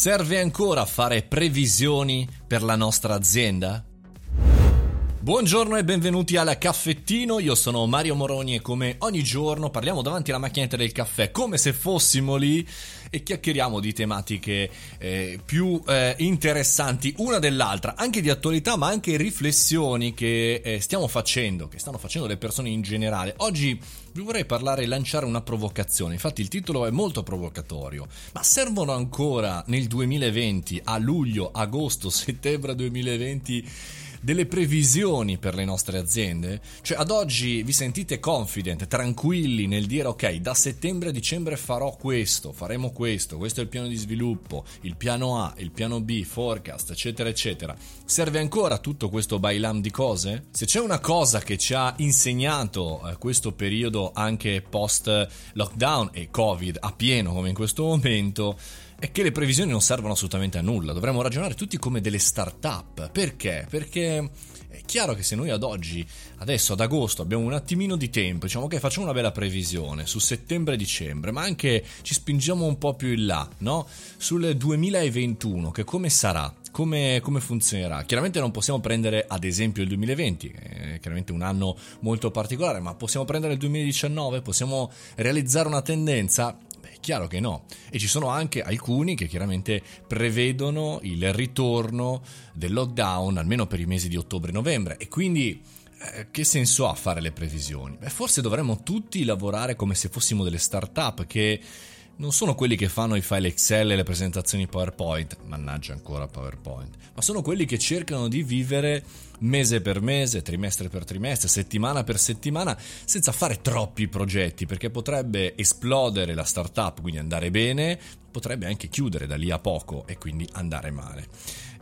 Serve ancora fare previsioni per la nostra azienda? Buongiorno e benvenuti al caffettino, io sono Mario Moroni e come ogni giorno parliamo davanti alla macchinetta del caffè come se fossimo lì e chiacchieriamo di tematiche eh, più eh, interessanti una dell'altra, anche di attualità ma anche riflessioni che eh, stiamo facendo, che stanno facendo le persone in generale. Oggi vi vorrei parlare e lanciare una provocazione, infatti il titolo è molto provocatorio, ma servono ancora nel 2020, a luglio, agosto, settembre 2020 delle previsioni per le nostre aziende? Cioè ad oggi vi sentite confident, tranquilli nel dire ok, da settembre a dicembre farò questo, faremo questo, questo è il piano di sviluppo, il piano A, il piano B, forecast, eccetera, eccetera. Serve ancora tutto questo bailam di cose? Se c'è una cosa che ci ha insegnato eh, questo periodo anche post lockdown e covid a pieno come in questo momento, è che le previsioni non servono assolutamente a nulla, dovremmo ragionare tutti come delle start-up. Perché? Perché è chiaro che se noi ad oggi, adesso ad agosto, abbiamo un attimino di tempo, diciamo che facciamo una bella previsione su settembre e dicembre, ma anche ci spingiamo un po' più in là, no? Sul 2021, che come sarà? Come, come, funzionerà? Chiaramente non possiamo prendere ad esempio il 2020, è chiaramente un anno molto particolare, ma possiamo prendere il 2019, possiamo realizzare una tendenza? Chiaro che no. E ci sono anche alcuni che chiaramente prevedono il ritorno del lockdown almeno per i mesi di ottobre e novembre. E quindi eh, che senso ha fare le previsioni? Beh, forse dovremmo tutti lavorare come se fossimo delle start-up che non sono quelli che fanno i file Excel e le presentazioni PowerPoint, mannaggia ancora PowerPoint, ma sono quelli che cercano di vivere mese per mese, trimestre per trimestre, settimana per settimana, senza fare troppi progetti, perché potrebbe esplodere la startup, quindi andare bene, potrebbe anche chiudere da lì a poco e quindi andare male.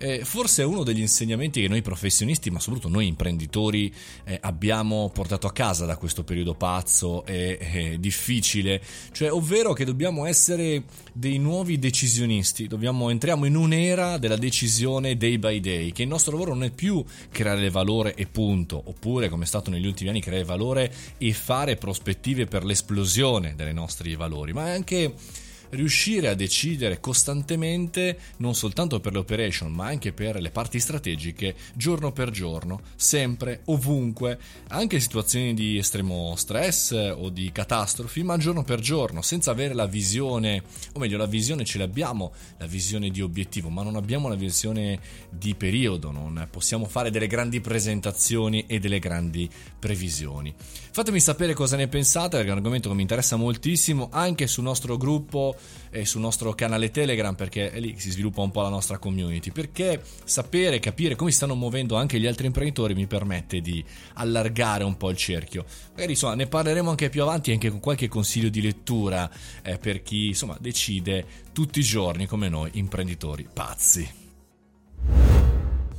Eh, forse è uno degli insegnamenti che noi professionisti, ma soprattutto noi imprenditori, eh, abbiamo portato a casa da questo periodo pazzo e, e difficile, cioè ovvero che dobbiamo essere dei nuovi decisionisti, dobbiamo, entriamo in un'era della decisione day by day, che il nostro lavoro non è più creare valore e punto, oppure come è stato negli ultimi anni creare valore e fare prospettive per l'esplosione dei nostri valori, ma è anche riuscire a decidere costantemente non soltanto per le operation ma anche per le parti strategiche giorno per giorno, sempre, ovunque, anche in situazioni di estremo stress o di catastrofi, ma giorno per giorno, senza avere la visione, o meglio la visione ce l'abbiamo, la visione di obiettivo, ma non abbiamo la visione di periodo, non possiamo fare delle grandi presentazioni e delle grandi previsioni. Fatemi sapere cosa ne pensate, perché è un argomento che mi interessa moltissimo, anche sul nostro gruppo e sul nostro canale Telegram perché è lì che si sviluppa un po' la nostra community. Perché sapere, capire come si stanno muovendo anche gli altri imprenditori mi permette di allargare un po' il cerchio. Magari insomma ne parleremo anche più avanti, anche con qualche consiglio di lettura eh, per chi insomma decide tutti i giorni come noi imprenditori pazzi.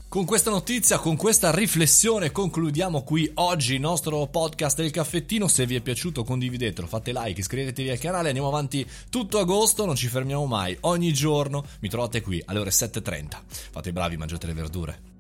Con questa notizia, con questa riflessione concludiamo qui oggi il nostro podcast del caffettino. Se vi è piaciuto condividetelo, fate like, iscrivetevi al canale, andiamo avanti tutto agosto, non ci fermiamo mai, ogni giorno mi trovate qui alle ore 7.30. Fate i bravi, mangiate le verdure.